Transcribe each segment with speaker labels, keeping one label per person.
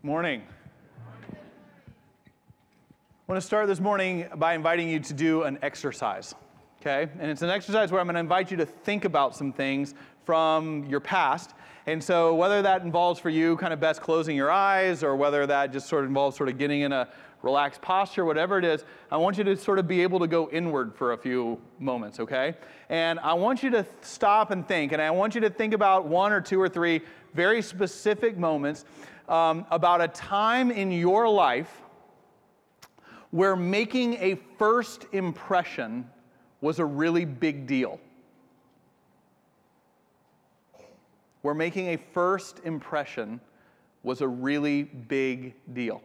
Speaker 1: Good morning. I want to start this morning by inviting you to do an exercise, okay? And it's an exercise where I'm going to invite you to think about some things from your past. And so, whether that involves for you kind of best closing your eyes, or whether that just sort of involves sort of getting in a relaxed posture, whatever it is, I want you to sort of be able to go inward for a few moments, okay? And I want you to stop and think, and I want you to think about one or two or three very specific moments um, about a time in your life where making a first impression was a really big deal. where making a first impression was a really big deal.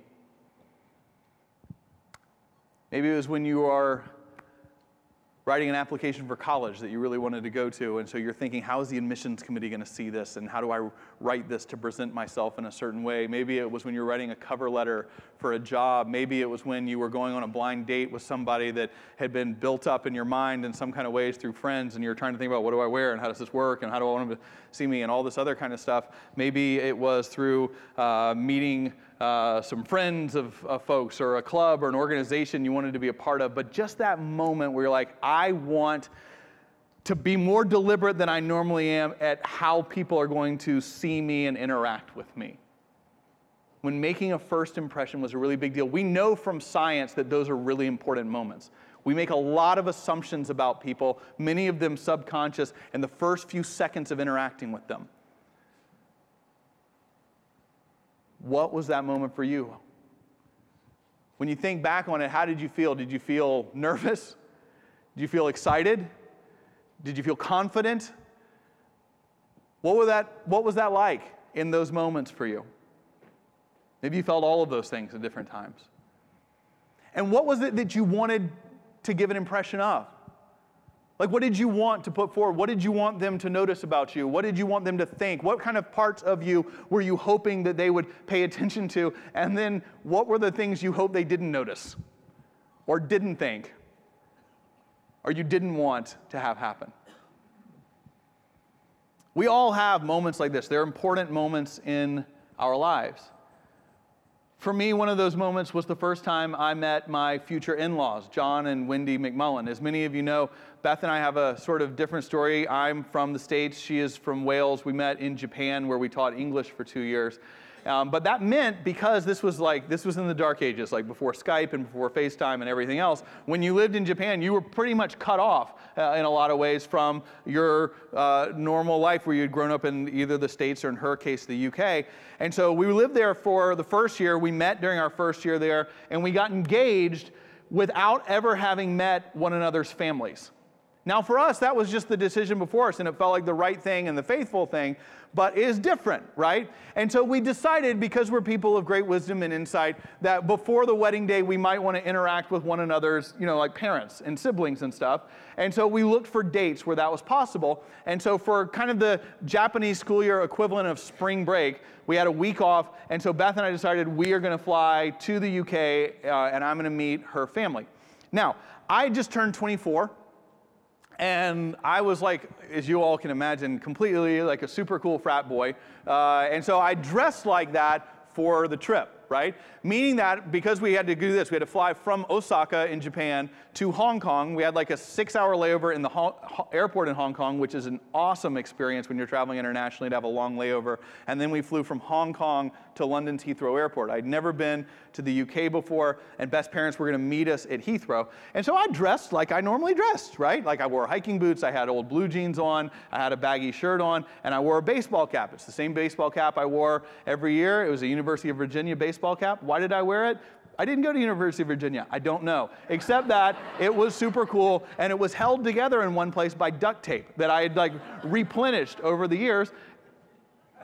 Speaker 1: Maybe it was when you are writing an application for college that you really wanted to go to, and so you're thinking, how is the admissions committee going to see this, and how do I write this to present myself in a certain way? Maybe it was when you were writing a cover letter for a job. Maybe it was when you were going on a blind date with somebody that had been built up in your mind in some kind of ways through friends, and you're trying to think about what do I wear, and how does this work, and how do I want them to see me, and all this other kind of stuff. Maybe it was through uh, meeting uh, some friends of, of folks or a club or an organization you wanted to be a part of, but just that moment where you're like, I want to be more deliberate than I normally am at how people are going to see me and interact with me. When making a first impression was a really big deal. We know from science that those are really important moments. We make a lot of assumptions about people, many of them subconscious, in the first few seconds of interacting with them. What was that moment for you? When you think back on it, how did you feel? Did you feel nervous? Did you feel excited? Did you feel confident? What, was that, what was that like in those moments for you? Maybe you felt all of those things at different times. And what was it that you wanted to give an impression of? Like, what did you want to put forward? What did you want them to notice about you? What did you want them to think? What kind of parts of you were you hoping that they would pay attention to? And then, what were the things you hoped they didn't notice or didn't think or you didn't want to have happen? We all have moments like this. They're important moments in our lives. For me, one of those moments was the first time I met my future in laws, John and Wendy McMullen. As many of you know, Beth and I have a sort of different story. I'm from the States, she is from Wales. We met in Japan where we taught English for two years. Um, but that meant because this was like this was in the dark ages, like before Skype and before FaceTime and everything else. When you lived in Japan, you were pretty much cut off uh, in a lot of ways from your uh, normal life, where you'd grown up in either the states or, in her case, the UK. And so we lived there for the first year. We met during our first year there, and we got engaged without ever having met one another's families. Now, for us, that was just the decision before us, and it felt like the right thing and the faithful thing, but is different, right? And so we decided, because we're people of great wisdom and insight, that before the wedding day, we might want to interact with one another's, you know, like parents and siblings and stuff. And so we looked for dates where that was possible. And so, for kind of the Japanese school year equivalent of spring break, we had a week off. And so Beth and I decided we are going to fly to the UK, uh, and I'm going to meet her family. Now, I just turned 24. And I was like, as you all can imagine, completely like a super cool frat boy. Uh, and so I dressed like that for the trip right? Meaning that because we had to do this, we had to fly from Osaka in Japan to Hong Kong. We had like a six hour layover in the ho- airport in Hong Kong, which is an awesome experience when you're traveling internationally to have a long layover. And then we flew from Hong Kong to London's Heathrow Airport. I'd never been to the UK before, and Beth's parents were going to meet us at Heathrow. And so I dressed like I normally dressed, right? Like I wore hiking boots, I had old blue jeans on, I had a baggy shirt on, and I wore a baseball cap. It's the same baseball cap I wore every year. It was a University of Virginia baseball baseball cap. Why did I wear it? I didn't go to University of Virginia. I don't know. Except that it was super cool and it was held together in one place by duct tape that I had like replenished over the years.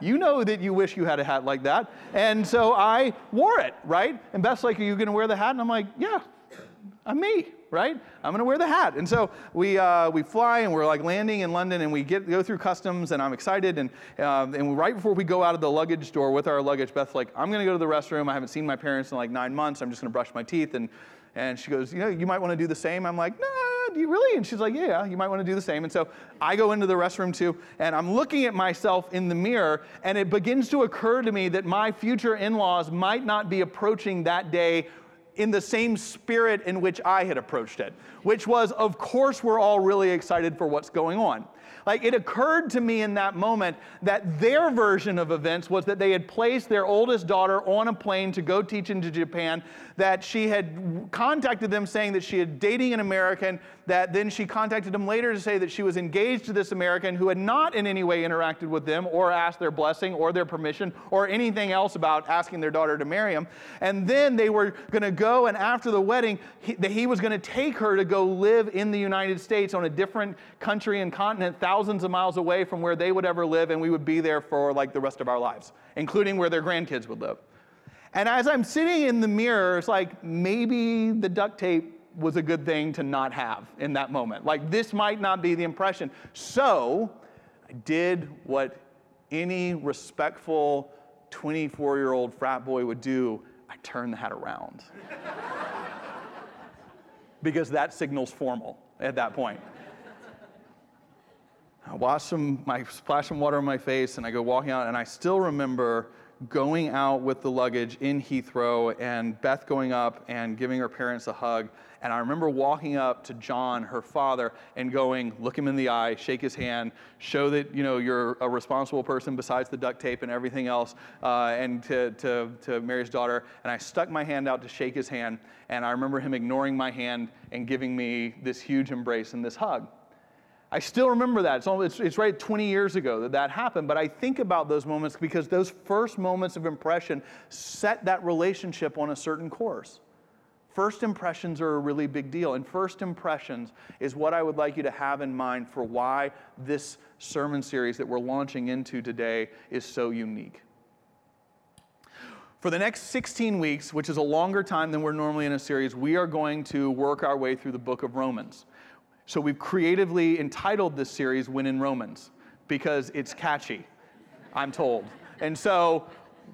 Speaker 1: You know that you wish you had a hat like that. And so I wore it, right? And Beth's like, Are you going to wear the hat? And I'm like, Yeah, I'm me right? I'm to wear the hat. And so we, uh, we fly and we're like landing in London and we get, go through customs and I'm excited. And, uh, and right before we go out of the luggage door with our luggage, Beth's like, I'm to go to the restroom. I haven't seen my parents in like nine months. I'm just to brush my teeth. And, and she goes, you know, you might want to do the same. I'm like, nah, what? You really? And she's like, yeah, you might want to do the same. And so I go into the restroom too, and I'm looking at myself in the mirror, and it begins to occur to me that my future in laws might not be approaching that day in the same spirit in which I had approached it, which was, of course, we're all really excited for what's going on. Like it occurred to me in that moment that their version of events was that they had placed their oldest daughter on a plane to go teach into Japan, that she had contacted them saying that she had dating an American, that then she contacted them later to say that she was engaged to this American who had not in any way interacted with them or asked their blessing or their permission or anything else about asking their daughter to marry him. And then they were going to go and after the wedding, he, that he was going to take her to go live in the United States on a different country and continent thousands of miles away from where they would ever live, and we would be there for like the rest of our lives, including where their grandkids would live. And as I'm sitting in the mirror, it's like maybe the duct tape was a good thing to not have in that moment. Like this might not be the impression. So I did what any respectful 24 year old frat boy would do I turned the hat around. because that signals formal at that point. I wash some, I splash some water on my face and I go walking out, and I still remember going out with the luggage in Heathrow and Beth going up and giving her parents a hug. And I remember walking up to John, her father, and going, look him in the eye, shake his hand, show that you know you're a responsible person besides the duct tape and everything else, uh, and to, to, to Mary's daughter. And I stuck my hand out to shake his hand, and I remember him ignoring my hand and giving me this huge embrace and this hug. I still remember that. It's, almost, it's, it's, right 20 years ago that that happened. But I think about those moments because those first moments of impression set that relationship on a certain course. First impressions are a really big deal. And first impressions is what I would like you to have in mind for why this sermon series that we're launching into today is so unique. For the next 16 weeks, which is a longer time than we're normally in a series, we are going to work our way through the book of Romans. So we've creatively entitled this series When in Romans because it's catchy, I'm told. And so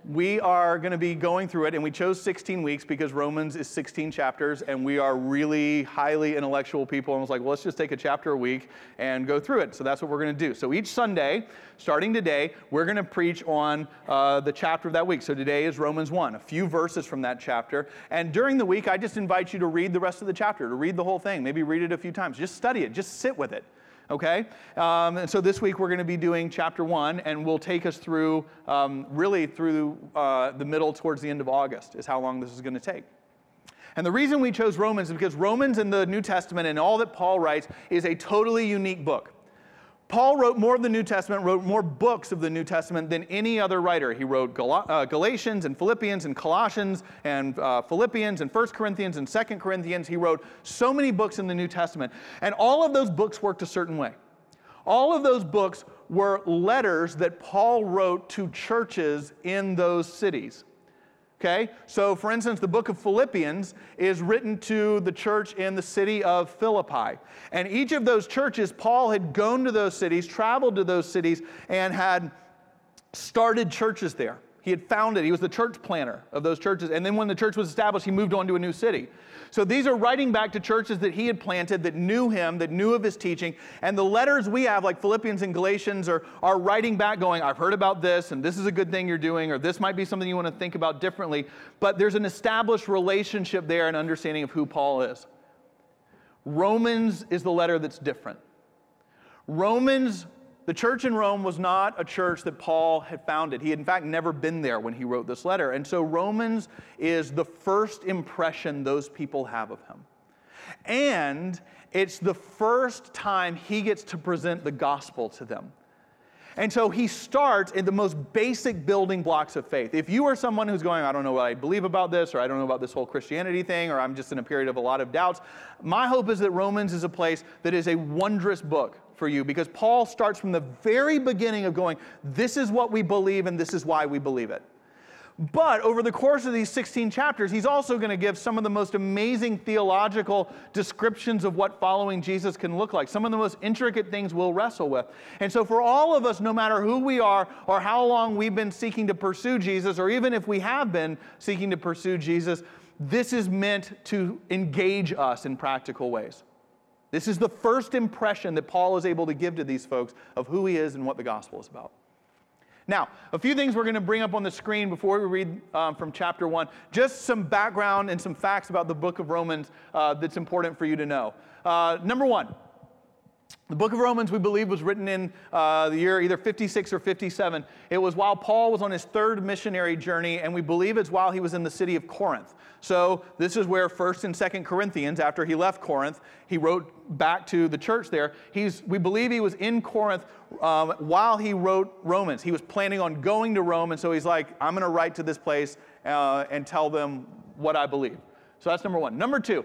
Speaker 1: we are going to be going through it, and we chose 16 weeks because Romans is 16 chapters, and we are really highly intellectual people. And I was like, well, let's just take a chapter a week and go through it. So that's what we're going to do. So each Sunday, starting today, we're going to preach on uh, the chapter of that week. So today is Romans 1, a few verses from that chapter. And during the week, I just invite you to read the rest of the chapter, to read the whole thing, maybe read it a few times. Just study it, just sit with it okay? Um, and so this week we're going to be doing chapter one, and we'll take us through um, really through uh, the middle towards the end of August, is how long this is going to take. And the reason we chose Romans is because Romans in the New Testament and all that Paul writes is a totally unique book. Paul wrote more of the New Testament, wrote more books of the New Testament than any other writer. He wrote Gal- uh, Galatians and Philippians and Colossians and uh, Philippians and 1 Corinthians and 2 Corinthians. He wrote so many books in the New Testament. And all of those books worked a certain way. All of those books were letters that Paul wrote to churches in those cities. Okay? So, for instance, the book of Philippians is written to the church in the city of Philippi. And each of those churches, Paul had gone to those cities, traveled to those cities, and had started churches there. He had founded, he was the church planner of those churches. And then when the church was established, he moved on to a new city. So these are writing back to churches that he had planted, that knew him, that knew of his teaching. And the letters we have, like Philippians and Galatians, are, are writing back, going, I've heard about this, and this is a good thing you're doing, or this might be something you want to think about differently. But there's an established relationship there and understanding of who Paul is. Romans is the letter that's different. Romans the church in Rome was not a church that Paul had founded. He had, in fact, never been there when he wrote this letter. And so Romans is the first impression those people have of him. And it's the first time he gets to present the gospel to them. And so he starts in the most basic building blocks of faith. If you are someone who's going, I don't know what I believe about this, or I don't know about this whole Christianity thing, or I'm just in a period of a lot of doubts, my hope is that Romans is a place that is a wondrous book for you because Paul starts from the very beginning of going, this is what we believe and this is why we believe it. But over the course of these 16 chapters, he's also going to give some of the most amazing theological descriptions of what following Jesus can look like, some of the most intricate things we'll wrestle with. And so, for all of us, no matter who we are or how long we've been seeking to pursue Jesus, or even if we have been seeking to pursue Jesus, this is meant to engage us in practical ways. This is the first impression that Paul is able to give to these folks of who he is and what the gospel is about. Now, a few things we're going to bring up on the screen before we read um, from chapter 1. Just some background and some facts about the book of Romans uh, that's important for you to know. Uh, number one, the book of Romans, we believe, was written in uh, the year either 56 or 57. It was while Paul was on his third missionary journey, and we believe it's while he was in the city of Corinth. So, this is where 1st and 2nd Corinthians, after he left Corinth, he wrote back to the church there. He's, we believe he was in Corinth um, while he wrote Romans. He was planning on going to Rome, and so he's like, I'm going to write to this place uh, and tell them what I believe. So, that's number one. Number two,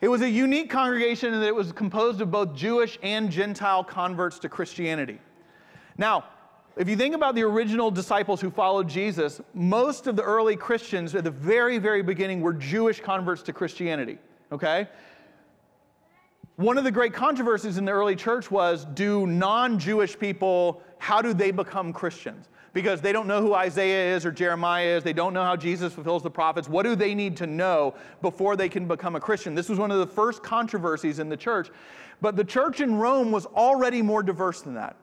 Speaker 1: it was a unique congregation in that it was composed of both Jewish and Gentile converts to Christianity. Now, if you think about the original disciples who followed Jesus, most of the early Christians at the very, very beginning were Jewish converts to Christianity, okay? One of the great controversies in the early church was do non Jewish people, how do they become Christians? because they don't know who Isaiah is or Jeremiah is. They don't know how Jesus fulfills the prophets. What do they need to know before they can become a Christian? This was one of the first controversies in the church. But the church in Rome was already more diverse than that.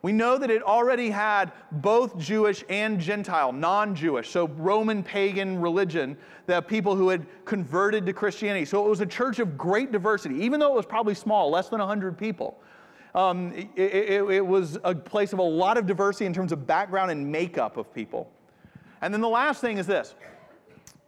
Speaker 1: We know that it already had both Jewish and Gentile, non Jewish, so Roman pagan religion, the people who had converted to Christianity. So it was a church of great diversity, even though it was probably small, less than 100 people um, it, it, it was a place of a lot of diversity in terms of background and makeup of people. And then the last thing is this.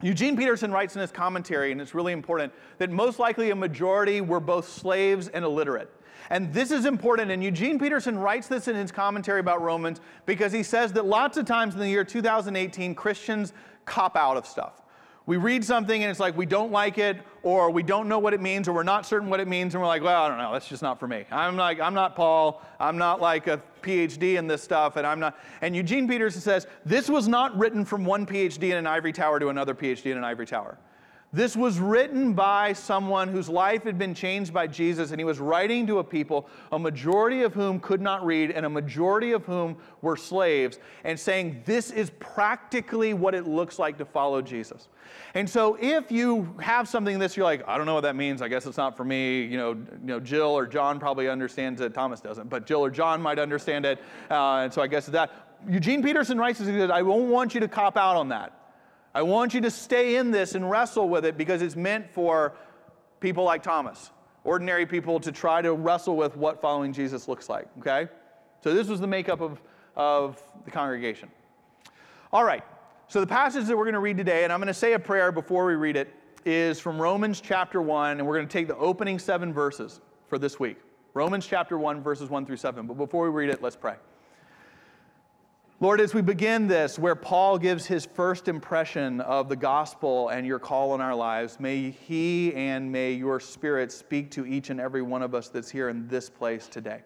Speaker 1: Eugene Peterson writes in his commentary, and it's really important, that most likely a majority were both slaves and illiterate. And this is important, and Eugene Peterson writes this in his commentary about Romans because he says that lots of times in the year 2018, Christians cop out of stuff. We read something and it's like we don't like it, or we don't know what it means, or we're not certain what it means, and we're like, well, I don't know, that's just not for me. I'm like, I'm not Paul, I'm not like a PhD in this stuff, and I'm not. And Eugene Peterson says, this was not written from one PhD in an ivory tower to another PhD in an ivory tower. This was written by someone whose life had been changed by Jesus, and he was writing to a people, a majority of whom could not read, and a majority of whom were slaves, and saying, This is practically what it looks like to follow Jesus. And so, if you have something this, you're like, I don't know what that means. I guess it's not for me. You know, you know Jill or John probably understands it. Thomas doesn't, but Jill or John might understand it. Uh, and so, I guess that. Eugene Peterson writes, he says, I won't want you to cop out on that. I want you to stay in this and wrestle with it because it's meant for people like Thomas, ordinary people to try to wrestle with what following Jesus looks like, okay? So this was the makeup of, of the congregation. All right, so the passage that we're going to read today, and I'm going to say a prayer before we read it, is from Romans chapter 1, and we're going to take the opening seven verses for this week. Romans chapter 1, verses 1 through 7. But before we read it, let's pray. Lord, as we begin this, where Paul gives his first impression of the gospel and your call in our lives, may he and may your spirit speak to each and every one of us that's here in this place today.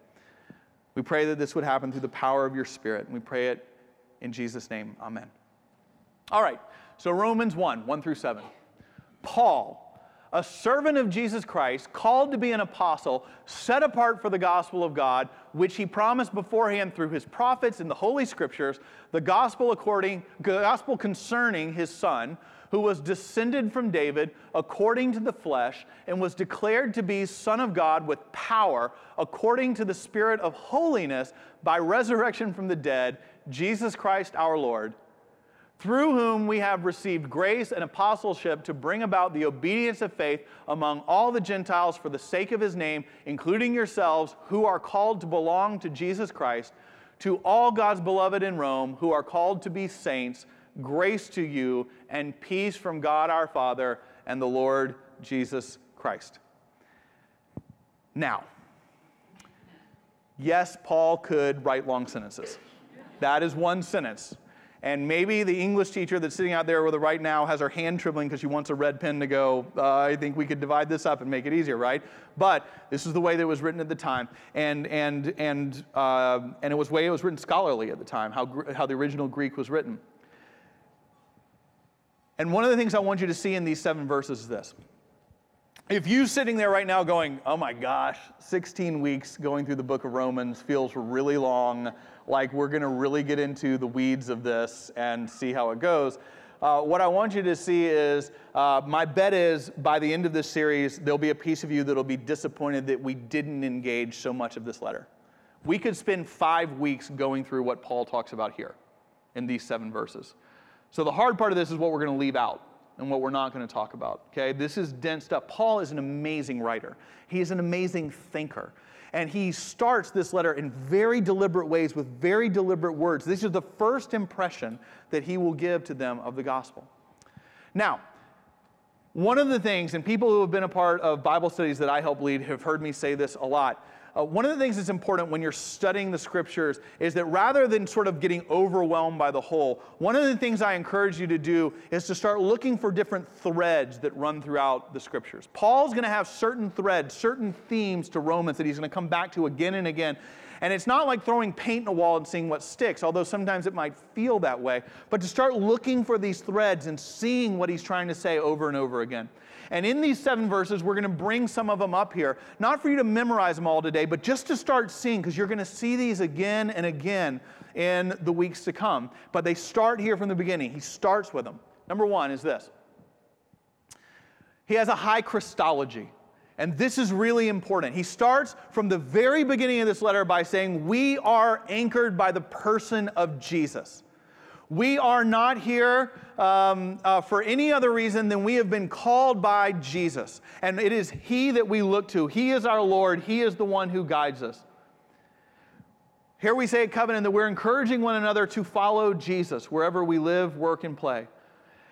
Speaker 1: We pray that this would happen through the power of your spirit, and we pray it in Jesus' name. Amen. All right, so Romans 1 1 through 7. Paul, a servant of Jesus Christ, called to be an apostle, set apart for the gospel of God, which he promised beforehand through his prophets in the Holy Scriptures, the gospel according, gospel concerning his son, who was descended from David according to the flesh, and was declared to be Son of God with power, according to the Spirit of holiness, by resurrection from the dead, Jesus Christ our Lord through whom we have received grace and apostleship to bring about the obedience of faith among all the Gentiles for the sake of his name, including yourselves, who are called to belong to Jesus Christ, to all God's beloved in Rome, who are called to be saints, grace to you and peace from God our Father and the Lord Jesus Christ. Now, yes, Paul could write long sentences. That is one sentence and maybe the English teacher that's sitting out there with it right now has her hand trembling because she wants a red pen to go, uh, I think we could divide this up and make it easier, right? But this is the way that it was written at the time. And, and, and, uh, and it was way it was written scholarly at the time, how, how the original Greek was written. And one of the things I want you to see in these seven verses is this. If you sitting there right now going, oh my gosh, 16 weeks going through the book of Romans feels really long, like we're going to really get into the weeds of this and see how it goes. uh, what I want you to see is uh, my bet is by the end of this series, there'll be a piece of you that'll be disappointed that we didn't engage so much of this letter. We could spend five weeks going through what Paul talks about here in these seven verses. So the hard part of this is what we're going to leave out and what we're not going to talk about. Okay, this is dense stuff. Paul is an amazing writer. He is an amazing thinker. And he starts this letter in very deliberate ways with very deliberate words. This is the first impression that he will give to them of the gospel. Now, one of the things, and people who have been a part of Bible studies that I help lead have heard me say this a lot. Uh, one of the things that's important when you're studying the scriptures is that rather than sort of getting overwhelmed by the whole, one of the things I encourage you to do is to start looking for different threads that run throughout the scriptures. Paul's going to have certain threads, certain themes to Romans that he's going to come back to again and again. And it's not like throwing paint in a wall and seeing what sticks, although sometimes it might feel that way, but to start looking for these threads and seeing what he's trying to say over and over again. And in these seven verses, we're going to bring some of them up here, not for you to memorize them all today, but just to start seeing, because you're going to see these again and again in the weeks to come. But they start here from the beginning. He starts with them. Number one is this He has a high Christology. And this is really important. He starts from the very beginning of this letter by saying, We are anchored by the person of Jesus. We are not here um, uh, for any other reason than we have been called by Jesus. And it is He that we look to. He is our Lord, He is the one who guides us. Here we say at Covenant that we're encouraging one another to follow Jesus wherever we live, work, and play.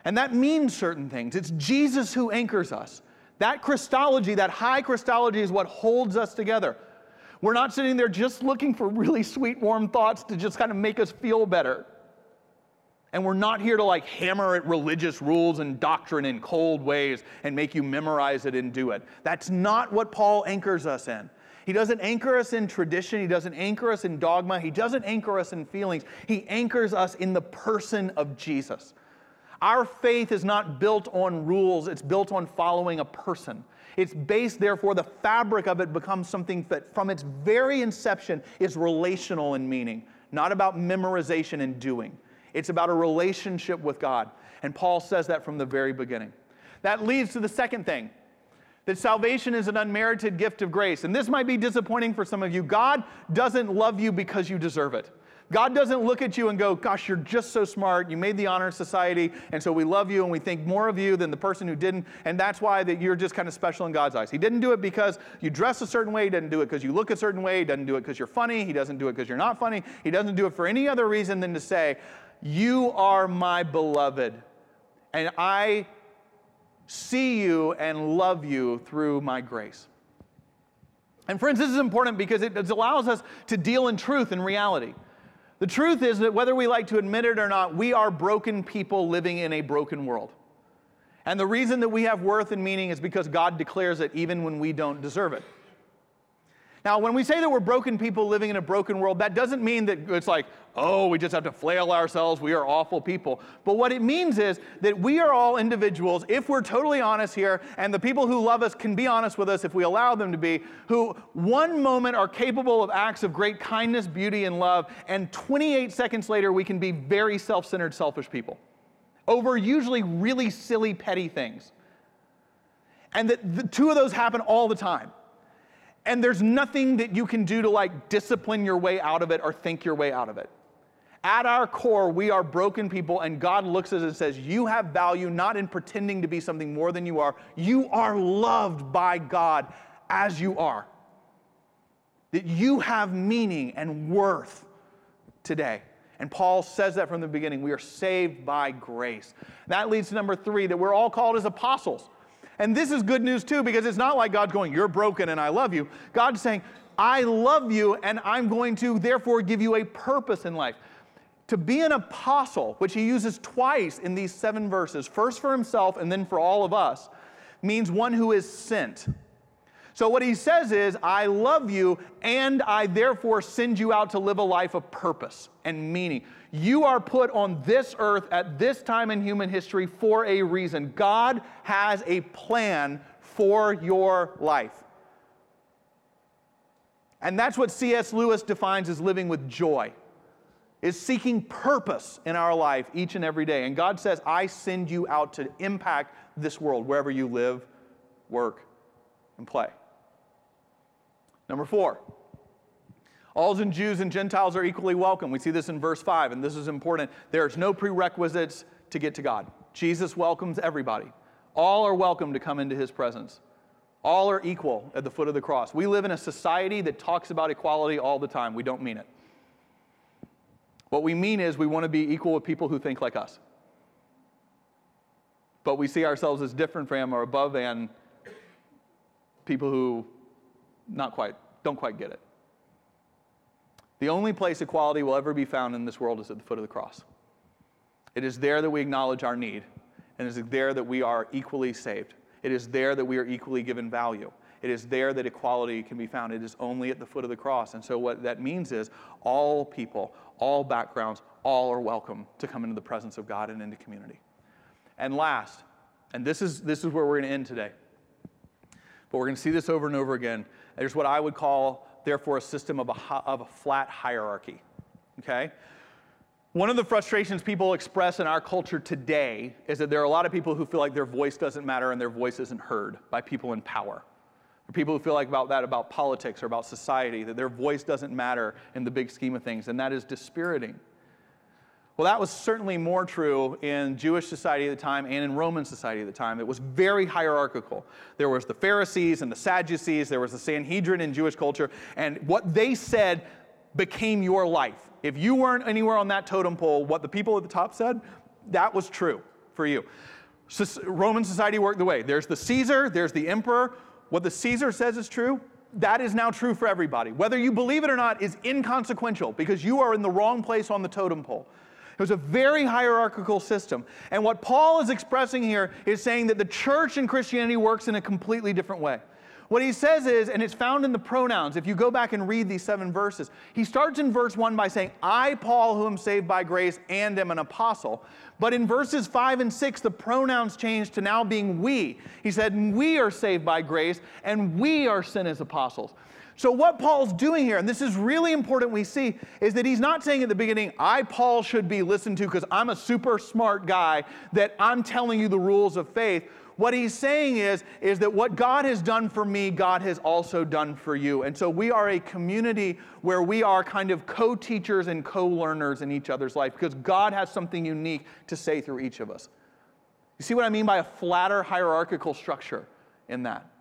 Speaker 1: And that means certain things. It's Jesus who anchors us. That Christology, that high Christology, is what holds us together. We're not sitting there just looking for really sweet, warm thoughts to just kind of make us feel better. And we're not here to like hammer at religious rules and doctrine in cold ways and make you memorize it and do it. That's not what Paul anchors us in. He doesn't anchor us in tradition. He doesn't anchor us in dogma. He doesn't anchor us in feelings. He anchors us in the person of Jesus. Our faith is not built on rules, it's built on following a person. It's based, therefore, the fabric of it becomes something that from its very inception is relational in meaning, not about memorization and doing. It's about a relationship with God. And Paul says that from the very beginning. That leads to the second thing that salvation is an unmerited gift of grace. And this might be disappointing for some of you. God doesn't love you because you deserve it. God doesn't look at you and go, Gosh, you're just so smart. You made the honor society, and so we love you and we think more of you than the person who didn't. And that's why that you're just kind of special in God's eyes. He didn't do it because you dress a certain way. He didn't do it because you look a certain way. He doesn't do it because you're funny. He doesn't do it because you're not funny. He doesn't do it for any other reason than to say, you are my beloved, and I see you and love you through my grace. And friends, this is important because it allows us to deal in truth and reality. The truth is that whether we like to admit it or not, we are broken people living in a broken world. And the reason that we have worth and meaning is because God declares it even when we don't deserve it. Now, when we say that we're broken people living in a broken world, that doesn't mean that it's like, oh, we just have to flail ourselves, we are awful people. But what it means is that we are all individuals, if we're totally honest here, and the people who love us can be honest with us if we allow them to be, who one moment are capable of acts of great kindness, beauty, and love, and 28 seconds later we can be very self centered, selfish people over usually really silly, petty things. And that the two of those happen all the time. And there's nothing that you can do to like discipline your way out of it or think your way out of it. At our core, we are broken people, and God looks at us and says, You have value not in pretending to be something more than you are. You are loved by God as you are. That you have meaning and worth today. And Paul says that from the beginning. We are saved by grace. That leads to number three that we're all called as apostles. And this is good news too, because it's not like God's going, You're broken and I love you. God's saying, I love you and I'm going to therefore give you a purpose in life. To be an apostle, which he uses twice in these seven verses, first for himself and then for all of us, means one who is sent. So, what he says is, I love you, and I therefore send you out to live a life of purpose and meaning. You are put on this earth at this time in human history for a reason. God has a plan for your life. And that's what C.S. Lewis defines as living with joy. is seeking purpose in our life each and every day. And God says, I send you out to impact this world wherever you live, work, and play. Number four, all and Jews and Gentiles are equally welcome. We see this in verse 5, and this is important. There's no prerequisites to get to God. Jesus welcomes everybody. All are welcome to come into his presence. All are equal at the foot of the cross. We live in a society that talks about equality all the time. We don't mean it. What we mean is we want to be equal with people who think like us. But we see ourselves as different from or above and people who not quite don't quite get it. The only place equality will ever be found in this world is at the foot of the cross. It is there that we acknowledge our need, and it is there that we are equally saved. It is there that we are equally given value. It is there that equality can be found. It is only at the foot of the cross. And so, what that means is all people, all backgrounds, all are welcome to come into the presence of God and into community. And last, and this is, this is where we're going to end today, but we're going to see this over and over again. There's what I would call, therefore, a system of a, of a flat hierarchy. Okay? One of the frustrations people express in our culture today is that there are a lot of people who feel like their voice doesn't matter and their voice isn't heard by people in power people who feel like about that about politics or about society, that their voice doesn't matter in the big scheme of things, and that is dispiriting. Well, that was certainly more true in Jewish society at the time and in Roman society at the time. It was very hierarchical. There was the Pharisees and the Sadducees, there was the Sanhedrin in Jewish culture, and what they said became your life. If you weren't anywhere on that totem pole, what the people at the top said, that was true for you. Roman society worked the way there's the Caesar, there's the emperor, what the Caesar says is true, that is now true for everybody. Whether you believe it or not is inconsequential because you are in the wrong place on the totem pole. It was a very hierarchical system. And what Paul is expressing here is saying that the church in Christianity works in a completely different way. What he says is, and it's found in the pronouns, if you go back and read these seven verses, he starts in verse one by saying, I, Paul, who am saved by grace and am an apostle. But in verses five and six, the pronouns change to now being we. He said, We are saved by grace and we are sent as apostles. So, what Paul's doing here, and this is really important we see, is that he's not saying at the beginning, I, Paul, should be listened to because I'm a super smart guy, that I'm telling you the rules of faith. What he's saying is, is that what God has done for me, God has also done for you. And so we are a community where we are kind of co teachers and co learners in each other's life because God has something unique to say through each of us. You see what I mean by a flatter hierarchical structure in that?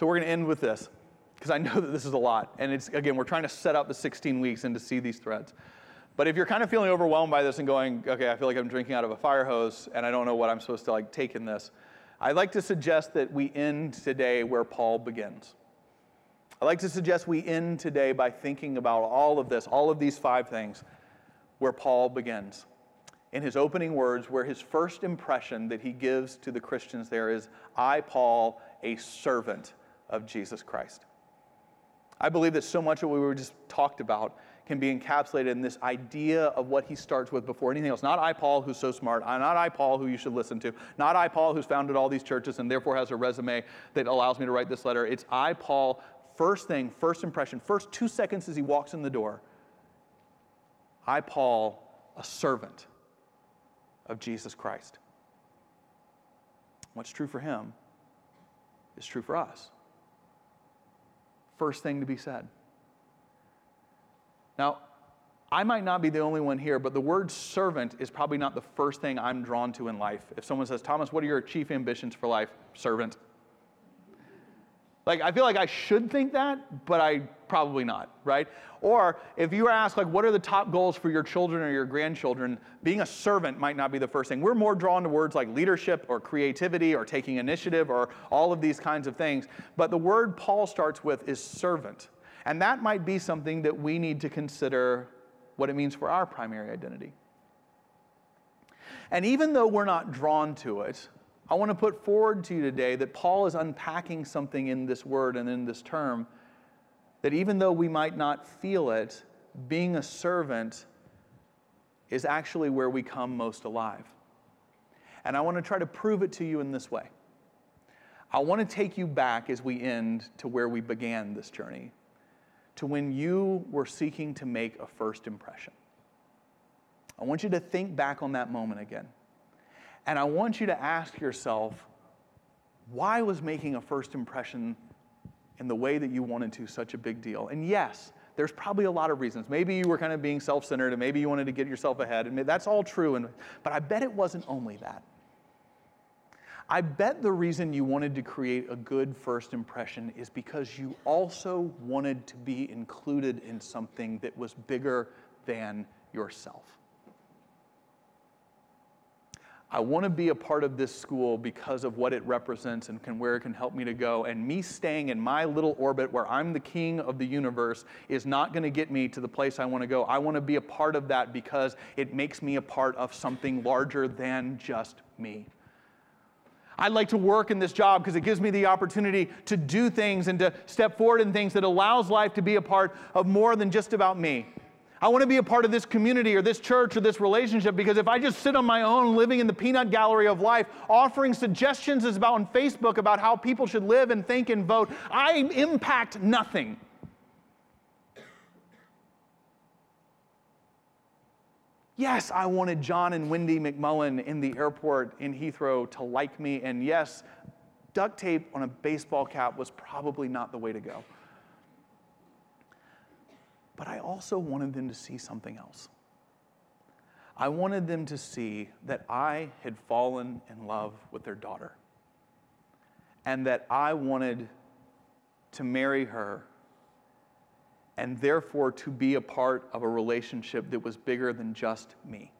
Speaker 1: So we're going to end with this because I know that this is a lot. And it's, again, we're trying to set up the 16 weeks and to see these threads. But if you're kind of feeling overwhelmed by this and going, okay, I feel like I'm drinking out of a fire hose and I don't know what I'm supposed to like take in this, I'd like to suggest that we end today where Paul begins. I'd like to suggest we end today by thinking about all of this, all of these five things, where Paul begins. In his opening words, where his first impression that he gives to the Christians there is, I, Paul, a servant of Jesus Christ. I believe that so much of what we were just talked about can be encapsulated in this idea of what he starts with before anything else. Not I, Paul, who's so smart. Not I, Paul, who you should listen to. Not I, Paul, who's founded all these churches and therefore has a resume that allows me to write this letter. It's I, Paul, first thing, first impression, first two seconds as he walks in the door. I, Paul, a servant of Jesus Christ. What's true for him is true for us. First thing to be said. Now, I might not be the only one here, but the word servant is probably not the first thing I'm drawn to in life. If someone says, Thomas, what are your chief ambitions for life? Servant. Like, I feel like I should think that, but I probably not, right? Or if you were asked, like, what are the top goals for your children or your grandchildren, being a servant might not be the first thing. We're more drawn to words like leadership or creativity or taking initiative or all of these kinds of things. But the word Paul starts with is servant. And that might be something that we need to consider what it means for our primary identity. And even though we're not drawn to it, I want to put forward to you today that Paul is unpacking something in this word and in this term that even though we might not feel it, being a servant is actually where we come most alive. And I want to try to prove it to you in this way. I want to take you back as we end to where we began this journey to when you were seeking to make a first impression. I want you to think back on that moment again. And I want you to ask yourself, why was making a first impression in the way that you wanted to such a big deal? And yes, there's probably a lot of reasons. Maybe you were kind of being self centered and maybe you wanted to get yourself ahead. And that's all true. And, but I bet it wasn't only that. I bet the reason you wanted to create a good first impression is because you also wanted to be included in something that was bigger than yourself. I want to be a part of this school because of what it represents and can, where it can help me to go. And me staying in my little orbit where I'm the king of the universe is not going to get me to the place I want to go. I want to be a part of that because it makes me a part of something larger than just me. I'd like to work in this job because it gives me the opportunity to do things and to step forward in things that allows life to be a part of more than just about me. I want to be a part of this community or this church or this relationship because if I just sit on my own living in the peanut gallery of life, offering suggestions about on Facebook about how people should live and think and vote, I impact nothing. Yes, I wanted John and Wendy McMullen in the airport in Heathrow to like me. And yes, duct tape on a baseball cap was probably not the way to go but I also wanted them to see something else. I wanted them to see that I had fallen in love with their daughter and that I wanted to marry her and therefore to be a part of a relationship that was bigger than just me.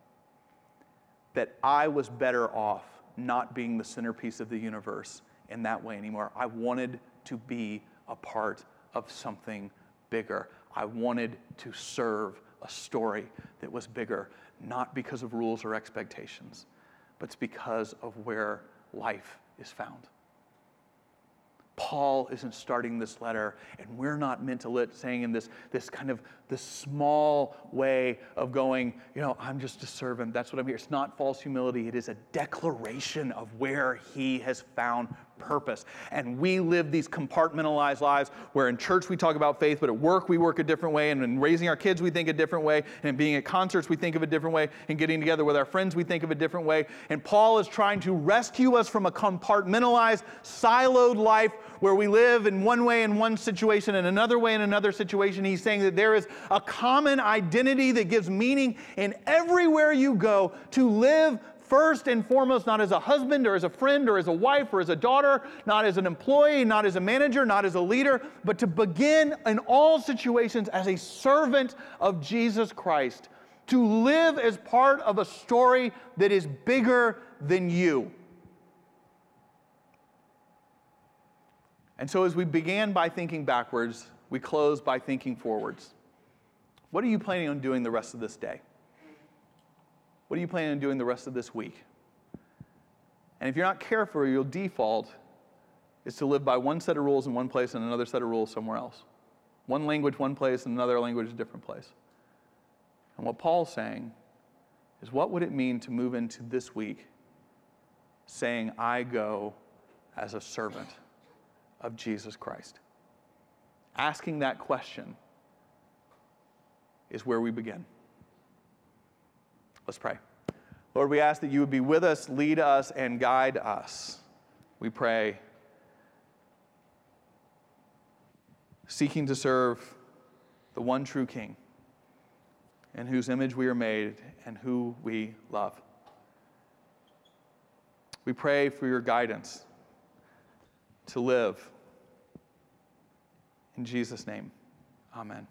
Speaker 1: That I was better off not being the centerpiece of the universe in that way anymore. I wanted to be a part of something bigger. I wanted to serve a story that was bigger, not because of rules or expectations, but it's because of where life is found. Paul isn't starting this letter, and we're not meant to let saying in this, this kind of this small way of going, you know, I'm just a servant. That's what I'm here. It's not false humility. It is a declaration of where he has found purpose. And we live these compartmentalized lives where in church we talk about faith, but at work we work a different way. And in raising our kids, we think a different way. And being at concerts, we think of a different way. And getting together with our friends, we think of a different way. And Paul is trying to rescue us from a compartmentalized, siloed life where we live in one way in one situation and another way in another situation. He's saying that there is a common identity that gives meaning in everywhere you go to live first and foremost not as a husband or as a friend or as a wife or as a daughter, not as an employee, not as a manager, not as a leader, but to begin in all situations as a servant of Jesus Christ, to live as part of a story that is bigger than you. And so, as we began by thinking backwards, we close by thinking forwards. What are you planning on doing the rest of this day? What are you planning on doing the rest of this week? And if you're not careful, your default is to live by one set of rules in one place and another set of rules somewhere else. One language, one place, and another language, a different place. And what Paul's saying is what would it mean to move into this week saying, I go as a servant of Jesus Christ? Asking that question is where we begin. Let's pray. Lord, we ask that you would be with us, lead us, and guide us. We pray, seeking to serve the one true King, in whose image we are made and who we love. We pray for your guidance to live. In Jesus' name, amen.